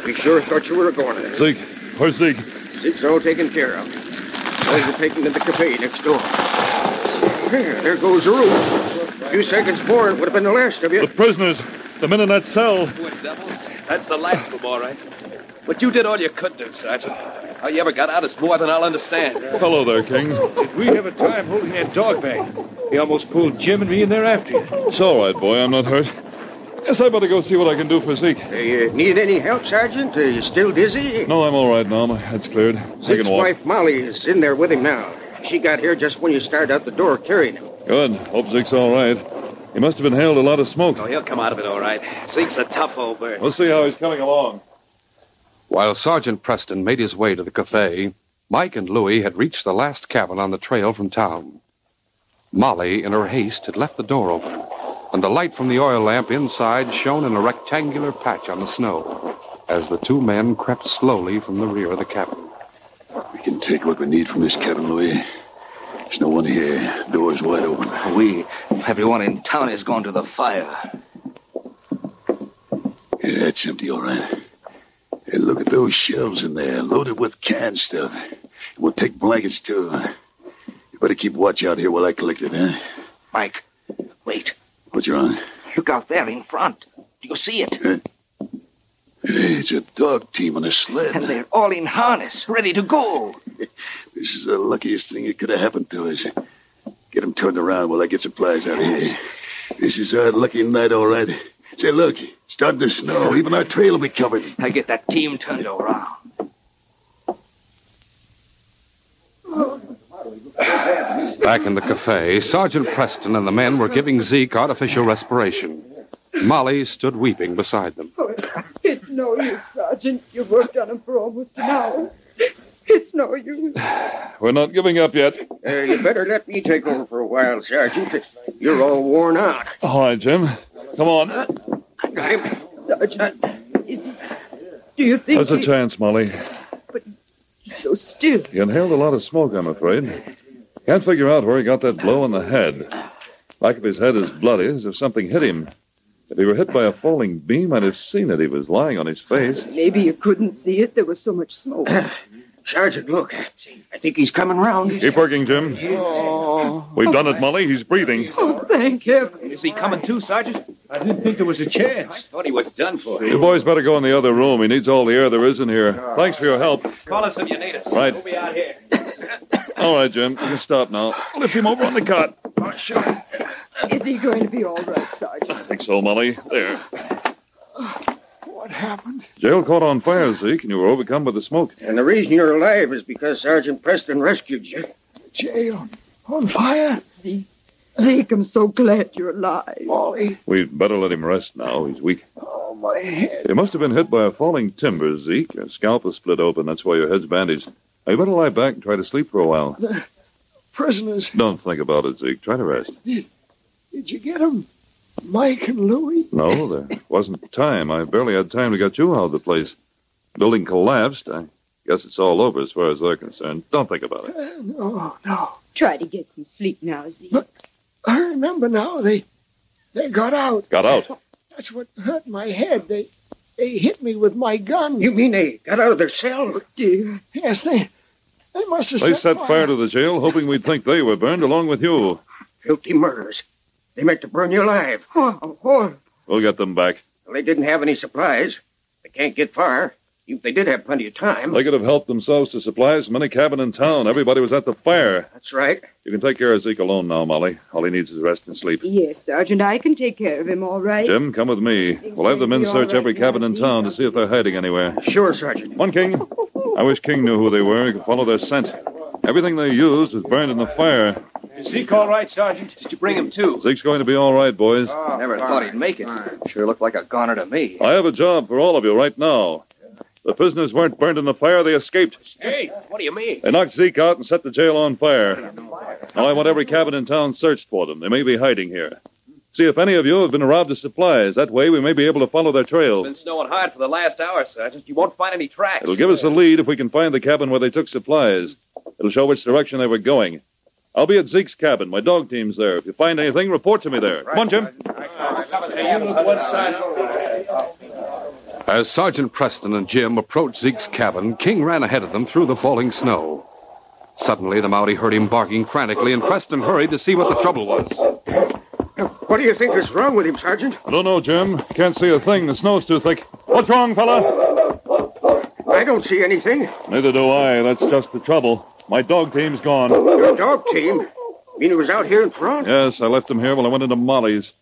We sure thought you were going there. Zeke. Where's Zeke? Zeke's all taken care of. Those are taken to the cafe next door. There, there goes the roof. A few seconds more, it would have been the last of you. The prisoners. The men in that cell. Poor devils. That's the last of them, all right. But you did all you could do, Sergeant. How you ever got out is more than I'll understand. Hello there, King. Did we have a time holding that dog bag? He almost pulled Jim and me in there after you. It's all right, boy. I'm not hurt. Yes, I better go see what I can do for Zeke. Uh, you need any help, Sergeant? Are you still dizzy? No, I'm all right now. My head's cleared. I Zeke's wife, Molly, is in there with him now. She got here just when you started out the door carrying him. Good. Hope Zeke's all right. He must have inhaled a lot of smoke. Oh, he'll come out of it all right. Zeke's a tough old bird. We'll see how he's coming along. While Sergeant Preston made his way to the cafe, Mike and Louie had reached the last cabin on the trail from town. Molly, in her haste, had left the door open, and the light from the oil lamp inside shone in a rectangular patch on the snow as the two men crept slowly from the rear of the cabin. We can take what we need from this cabin, Louis. There's no one here. Door's wide open. We, everyone in town has gone to the fire. Yeah, it's empty, all right. Hey, look at those shelves in there, loaded with canned stuff. We'll take blankets, too. You better keep watch out here while I collect it, huh? Mike, wait. What's wrong? Look out there in front. Do you see it? Hey, it's a dog team on a sled. And they're all in harness, ready to go. <laughs> This is the luckiest thing that could have happened to us. Get them turned around while I get supplies out of here. This is our lucky night, all right. Say, look, it's starting to snow. Even our trail will be covered. I get that team turned around. Back in the cafe, Sergeant Preston and the men were giving Zeke artificial respiration. Molly stood weeping beside them. It's no use, Sergeant. You've worked on him for almost an hour. It's no use. We're not giving up yet. Uh, you better let me take over for a while, Sergeant. You're all worn out. All right, Jim. Come on. I got him. Sergeant, is he... Do you think There's a chance, Molly. But he's so still? He inhaled a lot of smoke, I'm afraid. Can't figure out where he got that blow on the head. Back of his head is bloody, as if something hit him. If he were hit by a falling beam, I'd have seen it. He was lying on his face. Maybe you couldn't see it. There was so much smoke. <clears throat> Sergeant, look. I think he's coming round. Keep working, Jim. Oh, We've done it, Molly. He's breathing. oh thank heaven. Is he coming too, Sergeant? I didn't think there was a chance. I thought he was done for. You boys better go in the other room. He needs all the air there is in here. Thanks for your help. Call us if you need us. Right. We'll be out here. All right, Jim. You can stop now. Lift him over on the cot. <laughs> Is he going to be all right, Sergeant? I think so, Molly. There. What happened? Jail caught on fire, Zeke, and you were overcome by the smoke. And the reason you're alive is because Sergeant Preston rescued you. Jail. On fire? Zeke. Zeke, I'm so glad you're alive. Molly. We'd better let him rest now. He's weak. Oh, my head. He must have been hit by a falling timber, Zeke. Your scalp is split open. That's why your head's bandaged. Now, you better lie back and try to sleep for a while. The Prisoners, Don't think about it, Zeke. Try to rest. Did you get them? Mike and Louie? No, there wasn't time. I barely had time to get you out of the place. Building collapsed. I guess it's all over as far as they're concerned. Don't think about it. Uh, no, no. Try to get some sleep now, Zeke. I remember now. They they got out. Got out. That's what hurt my head. They they hit me with my gun. You mean they got out of their cell? Oh, dear. Yes, they they must have They set, set fire to the jail, hoping we'd think they were burned along with you. Filthy murders. They meant to burn you alive. Oh, horrible. We'll get them back. Well, they didn't have any supplies. They can't get far. Even if they did have plenty of time. They could have helped themselves to supplies from any cabin in town. Everybody was at the fire. That's right. You can take care of Zeke alone now, Molly. All he needs is rest and sleep. Yes, Sergeant, I can take care of him all right. Jim, come with me. We'll have the men search every cabin in town to see if they're hiding anywhere. Sure, Sergeant. One King. <laughs> I wish King knew who they were. He could follow their scent. Everything they used was burned in the fire. Is Zeke all right, Sergeant? Did you bring him too? Zeke's going to be all right, boys. Ah, Never thought he'd make it. Sure looked like a goner to me. I have a job for all of you right now. The prisoners weren't burned in the fire, they escaped. Hey, what do you mean? They knocked Zeke out and set the jail on fire. Now I want every cabin in town searched for them. They may be hiding here. See if any of you have been robbed of supplies. That way we may be able to follow their trail. It's been snowing hard for the last hour, Sergeant. You won't find any tracks. It'll give us a lead if we can find the cabin where they took supplies. It'll show which direction they were going. I'll be at Zeke's cabin. My dog team's there. If you find anything, report to me there. Come on, Jim. Hey, you look one side. As Sergeant Preston and Jim approached Zeke's cabin, King ran ahead of them through the falling snow. Suddenly, the Mountie heard him barking frantically, and Preston hurried to see what the trouble was. What do you think is wrong with him, Sergeant? I don't know, Jim. Can't see a thing. The snow's too thick. What's wrong, fella? I don't see anything. Neither do I. That's just the trouble. My dog team's gone. Your dog team? Mean he was out here in front? Yes, I left him here while I went into Molly's.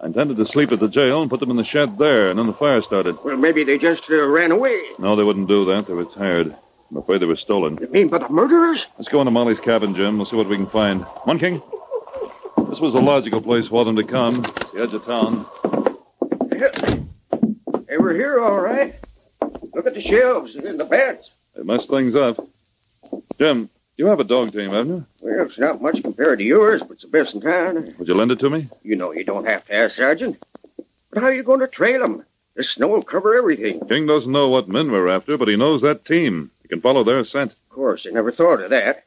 I intended to sleep at the jail and put them in the shed there, and then the fire started. Well, maybe they just uh, ran away. No, they wouldn't do that. They were tired. I'm afraid they were stolen. You mean by the murderers? Let's go into Molly's cabin, Jim. We'll see what we can find. One on, King. This was a logical place for them to come. It's the edge of town. They were here, all right. Look at the shelves and the beds. They messed things up. Jim, you have a dog team, haven't you? Well, it's not much compared to yours, but it's the best in town. Would you lend it to me? You know you don't have to ask, Sergeant. But how are you going to trail them? The snow will cover everything. King doesn't know what men we're after, but he knows that team. He can follow their scent. Of course, I never thought of that.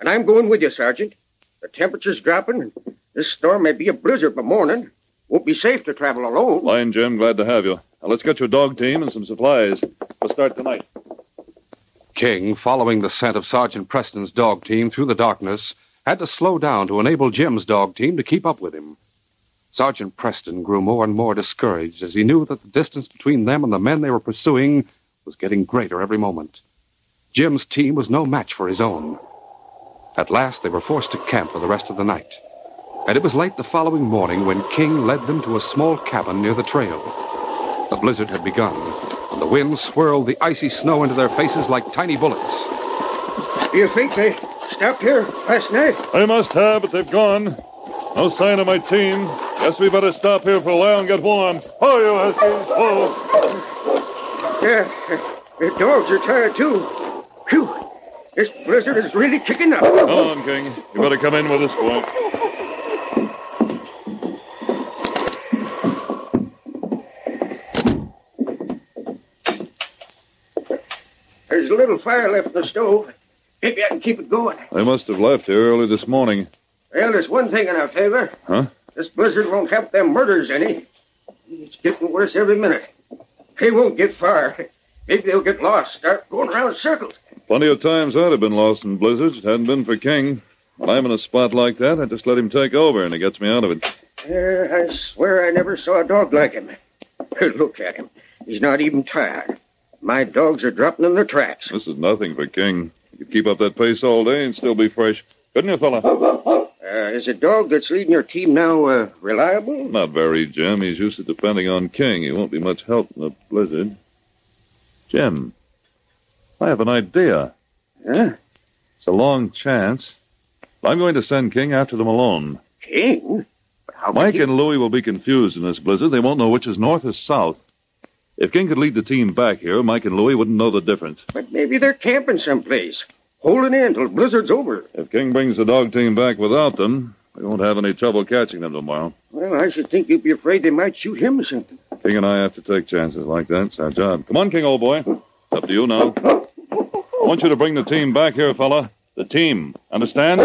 And I'm going with you, Sergeant. The temperature's dropping, and this storm may be a blizzard by morning. Won't be safe to travel alone. Fine, Jim. Glad to have you. Now, let's get your dog team and some supplies. We'll start tonight. King, following the scent of Sergeant Preston's dog team through the darkness, had to slow down to enable Jim's dog team to keep up with him. Sergeant Preston grew more and more discouraged as he knew that the distance between them and the men they were pursuing was getting greater every moment. Jim's team was no match for his own. At last, they were forced to camp for the rest of the night. And it was late the following morning when King led them to a small cabin near the trail. The blizzard had begun, and the wind swirled the icy snow into their faces like tiny bullets. Do you think they stopped here last night? They must have, but they've gone. No sign of my team. Guess we better stop here for a while and get warm. Oh, you Huskies. Oh. Yeah, the dogs are tired too. Phew! This blizzard is really kicking up. Come on, King. You better come in with us, boy. A little fire left in the stove. Maybe I can keep it going. They must have left here early this morning. Well, there's one thing in our favor. Huh? This blizzard won't help them murders any. It's getting worse every minute. They won't get far. Maybe they'll get lost, start going around circles. Plenty of times I'd have been lost in blizzards. It hadn't been for King. When I'm in a spot like that, I just let him take over, and he gets me out of it. Uh, I swear I never saw a dog like him. <laughs> Look at him. He's not even tired. My dogs are dropping in their tracks. This is nothing for King. He could keep up that pace all day and still be fresh. Couldn't you, fella? Uh, is the dog that's leading your team now uh, reliable? Not very, Jim. He's used to depending on King. He won't be much help in a blizzard. Jim, I have an idea. Yeah? It's a long chance. I'm going to send King after them alone. King? But how Mike and Louie will be confused in this blizzard. They won't know which is north or south. If King could lead the team back here, Mike and Louie wouldn't know the difference. But maybe they're camping someplace, holding in till blizzard's over. If King brings the dog team back without them, we won't have any trouble catching them tomorrow. Well, I should think you'd be afraid they might shoot him or something. King and I have to take chances like that. It's our job. Come on, King, old boy. It's up to you now. I want you to bring the team back here, fella. The team. Understand?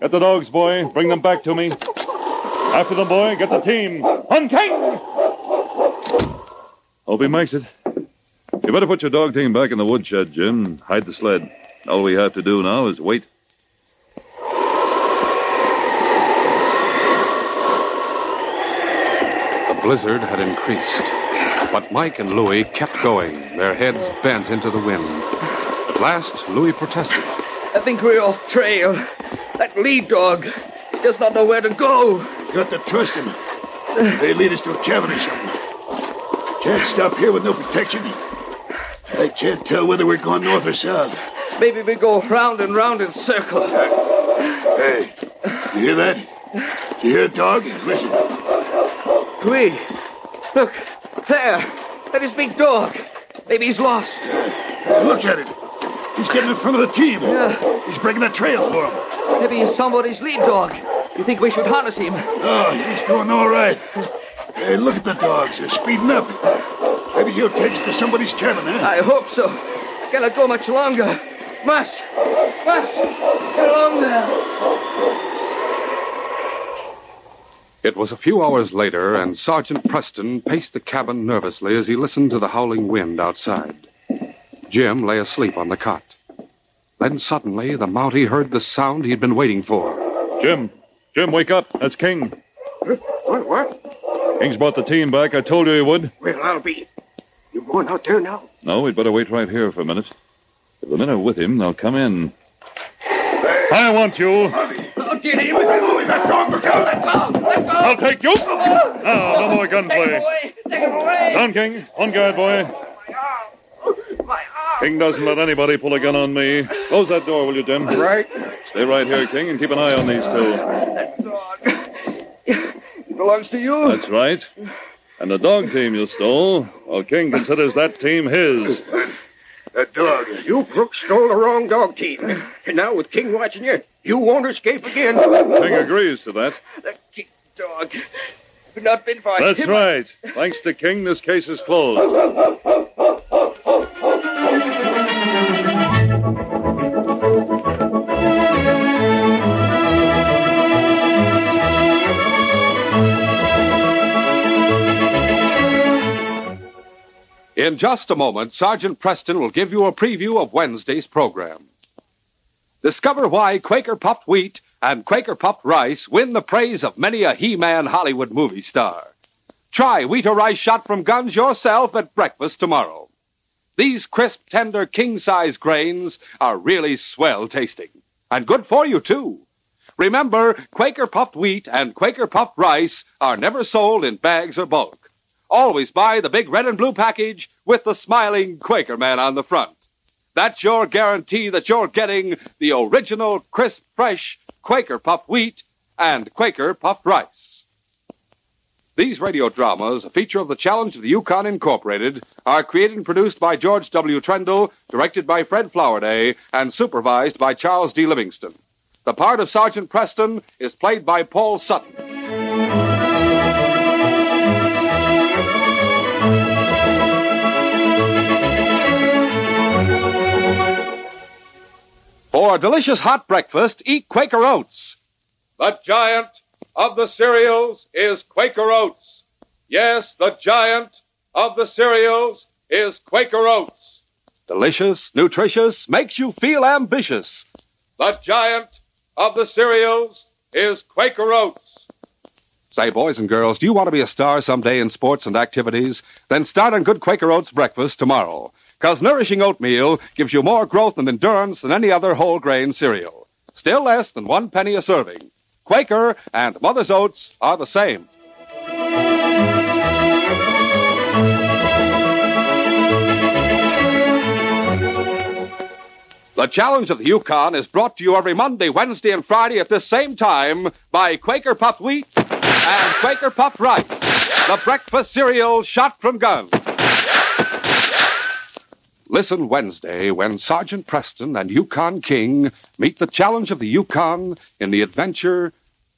Get the dogs, boy. Bring them back to me. After them, boy. Get the team. On King! Hope he makes it. You better put your dog team back in the woodshed, Jim. Hide the sled. All we have to do now is wait. The blizzard had increased, but Mike and Louie kept going, their heads bent into the wind. At last, Louie protested. I think we're off trail. That lead dog he does not know where to go. You Got to trust him. They lead us to a cabin or something. Can't stop here with no protection. I can't tell whether we're going north or south. Maybe we go round and round in circle. Hey, you hear that? You hear a dog? Listen. We. Look, there. That is big dog. Maybe he's lost. Look at him. He's getting in front of the team. Yeah. He's breaking the trail for him. Maybe he's somebody's lead dog. You think we should harness him? Oh, he's doing all right. Hey, look at the dogs. They're speeding up. Maybe he'll take us to somebody's cabin, huh? I hope so. I cannot go much longer. Mush! Mush! Get along there! It was a few hours later, and Sergeant Preston paced the cabin nervously as he listened to the howling wind outside. Jim lay asleep on the cot. Then suddenly, the Mountie heard the sound he'd been waiting for. Jim, Jim, wake up. That's King. What? What? King's brought the team back. I told you he would. Well, I'll be. You going out there now? No, we'd better wait right here for a minute. If the men are with him, they'll come in. I want you. I'll get him with that. That dog, look out! Let go! Let go! I'll take you. Now, no more gunplay. Take him away. Take him away. Down, King. On guard, boy. My arm! My arm! King doesn't let anybody pull a gun on me. Close that door, will you, Jim? Right. Stay right here, King, and keep an eye on these two. It belongs to you. That's right. And the dog team you stole, well, King considers that team his. That dog. You crooks stole the wrong dog team. And now with King watching you, you won't escape again. King agrees to that. That dog. If not been for That's him, right. Thanks to King, this case is closed. <laughs> In just a moment, Sergeant Preston will give you a preview of Wednesday's program. Discover why Quaker puffed wheat and Quaker puffed rice win the praise of many a He Man Hollywood movie star. Try wheat or rice shot from guns yourself at breakfast tomorrow. These crisp, tender, king size grains are really swell tasting and good for you, too. Remember, Quaker puffed wheat and Quaker puffed rice are never sold in bags or bulk. Always buy the big red and blue package with the smiling Quaker man on the front. That's your guarantee that you're getting the original, crisp, fresh Quaker puffed wheat and Quaker puffed rice. These radio dramas, a feature of the Challenge of the Yukon Incorporated, are created and produced by George W. Trendle, directed by Fred Flowerday, and supervised by Charles D. Livingston. The part of Sergeant Preston is played by Paul Sutton. For a delicious hot breakfast, eat Quaker Oats. The giant of the cereals is Quaker Oats. Yes, the giant of the cereals is Quaker Oats. Delicious, nutritious, makes you feel ambitious. The giant of the cereals is Quaker Oats. Say, boys and girls, do you want to be a star someday in sports and activities? Then start on good Quaker Oats breakfast tomorrow. Because nourishing oatmeal gives you more growth and endurance than any other whole grain cereal. Still less than one penny a serving. Quaker and Mother's Oats are the same. The Challenge of the Yukon is brought to you every Monday, Wednesday, and Friday at this same time by Quaker Puff Wheat and Quaker Puff Rice, the breakfast cereal shot from guns. Listen Wednesday when Sergeant Preston and Yukon King meet the challenge of the Yukon in the adventure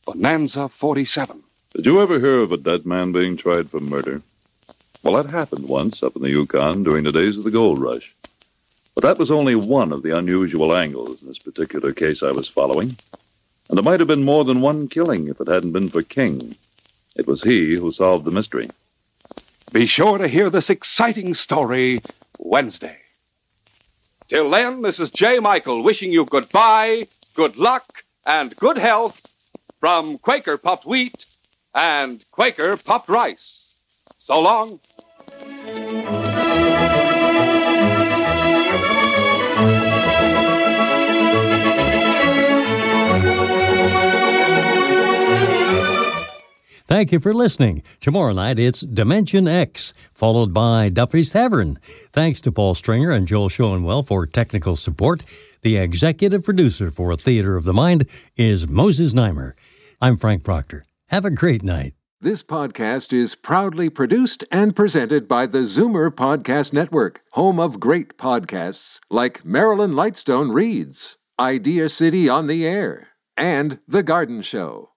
Bonanza 47. Did you ever hear of a dead man being tried for murder? Well, that happened once up in the Yukon during the days of the gold rush. But that was only one of the unusual angles in this particular case I was following. And there might have been more than one killing if it hadn't been for King. It was he who solved the mystery. Be sure to hear this exciting story Wednesday. Till then, this is Jay Michael wishing you goodbye, good luck, and good health from Quaker Puffed Wheat and Quaker Puffed Rice. So long. Thank you for listening. Tomorrow night it's Dimension X, followed by Duffy's Tavern. Thanks to Paul Stringer and Joel Schoenwell for technical support. The executive producer for Theater of the Mind is Moses Znaimer. I'm Frank Proctor. Have a great night. This podcast is proudly produced and presented by the Zoomer Podcast Network, home of great podcasts like Marilyn Lightstone Reads, Idea City on the Air, and The Garden Show.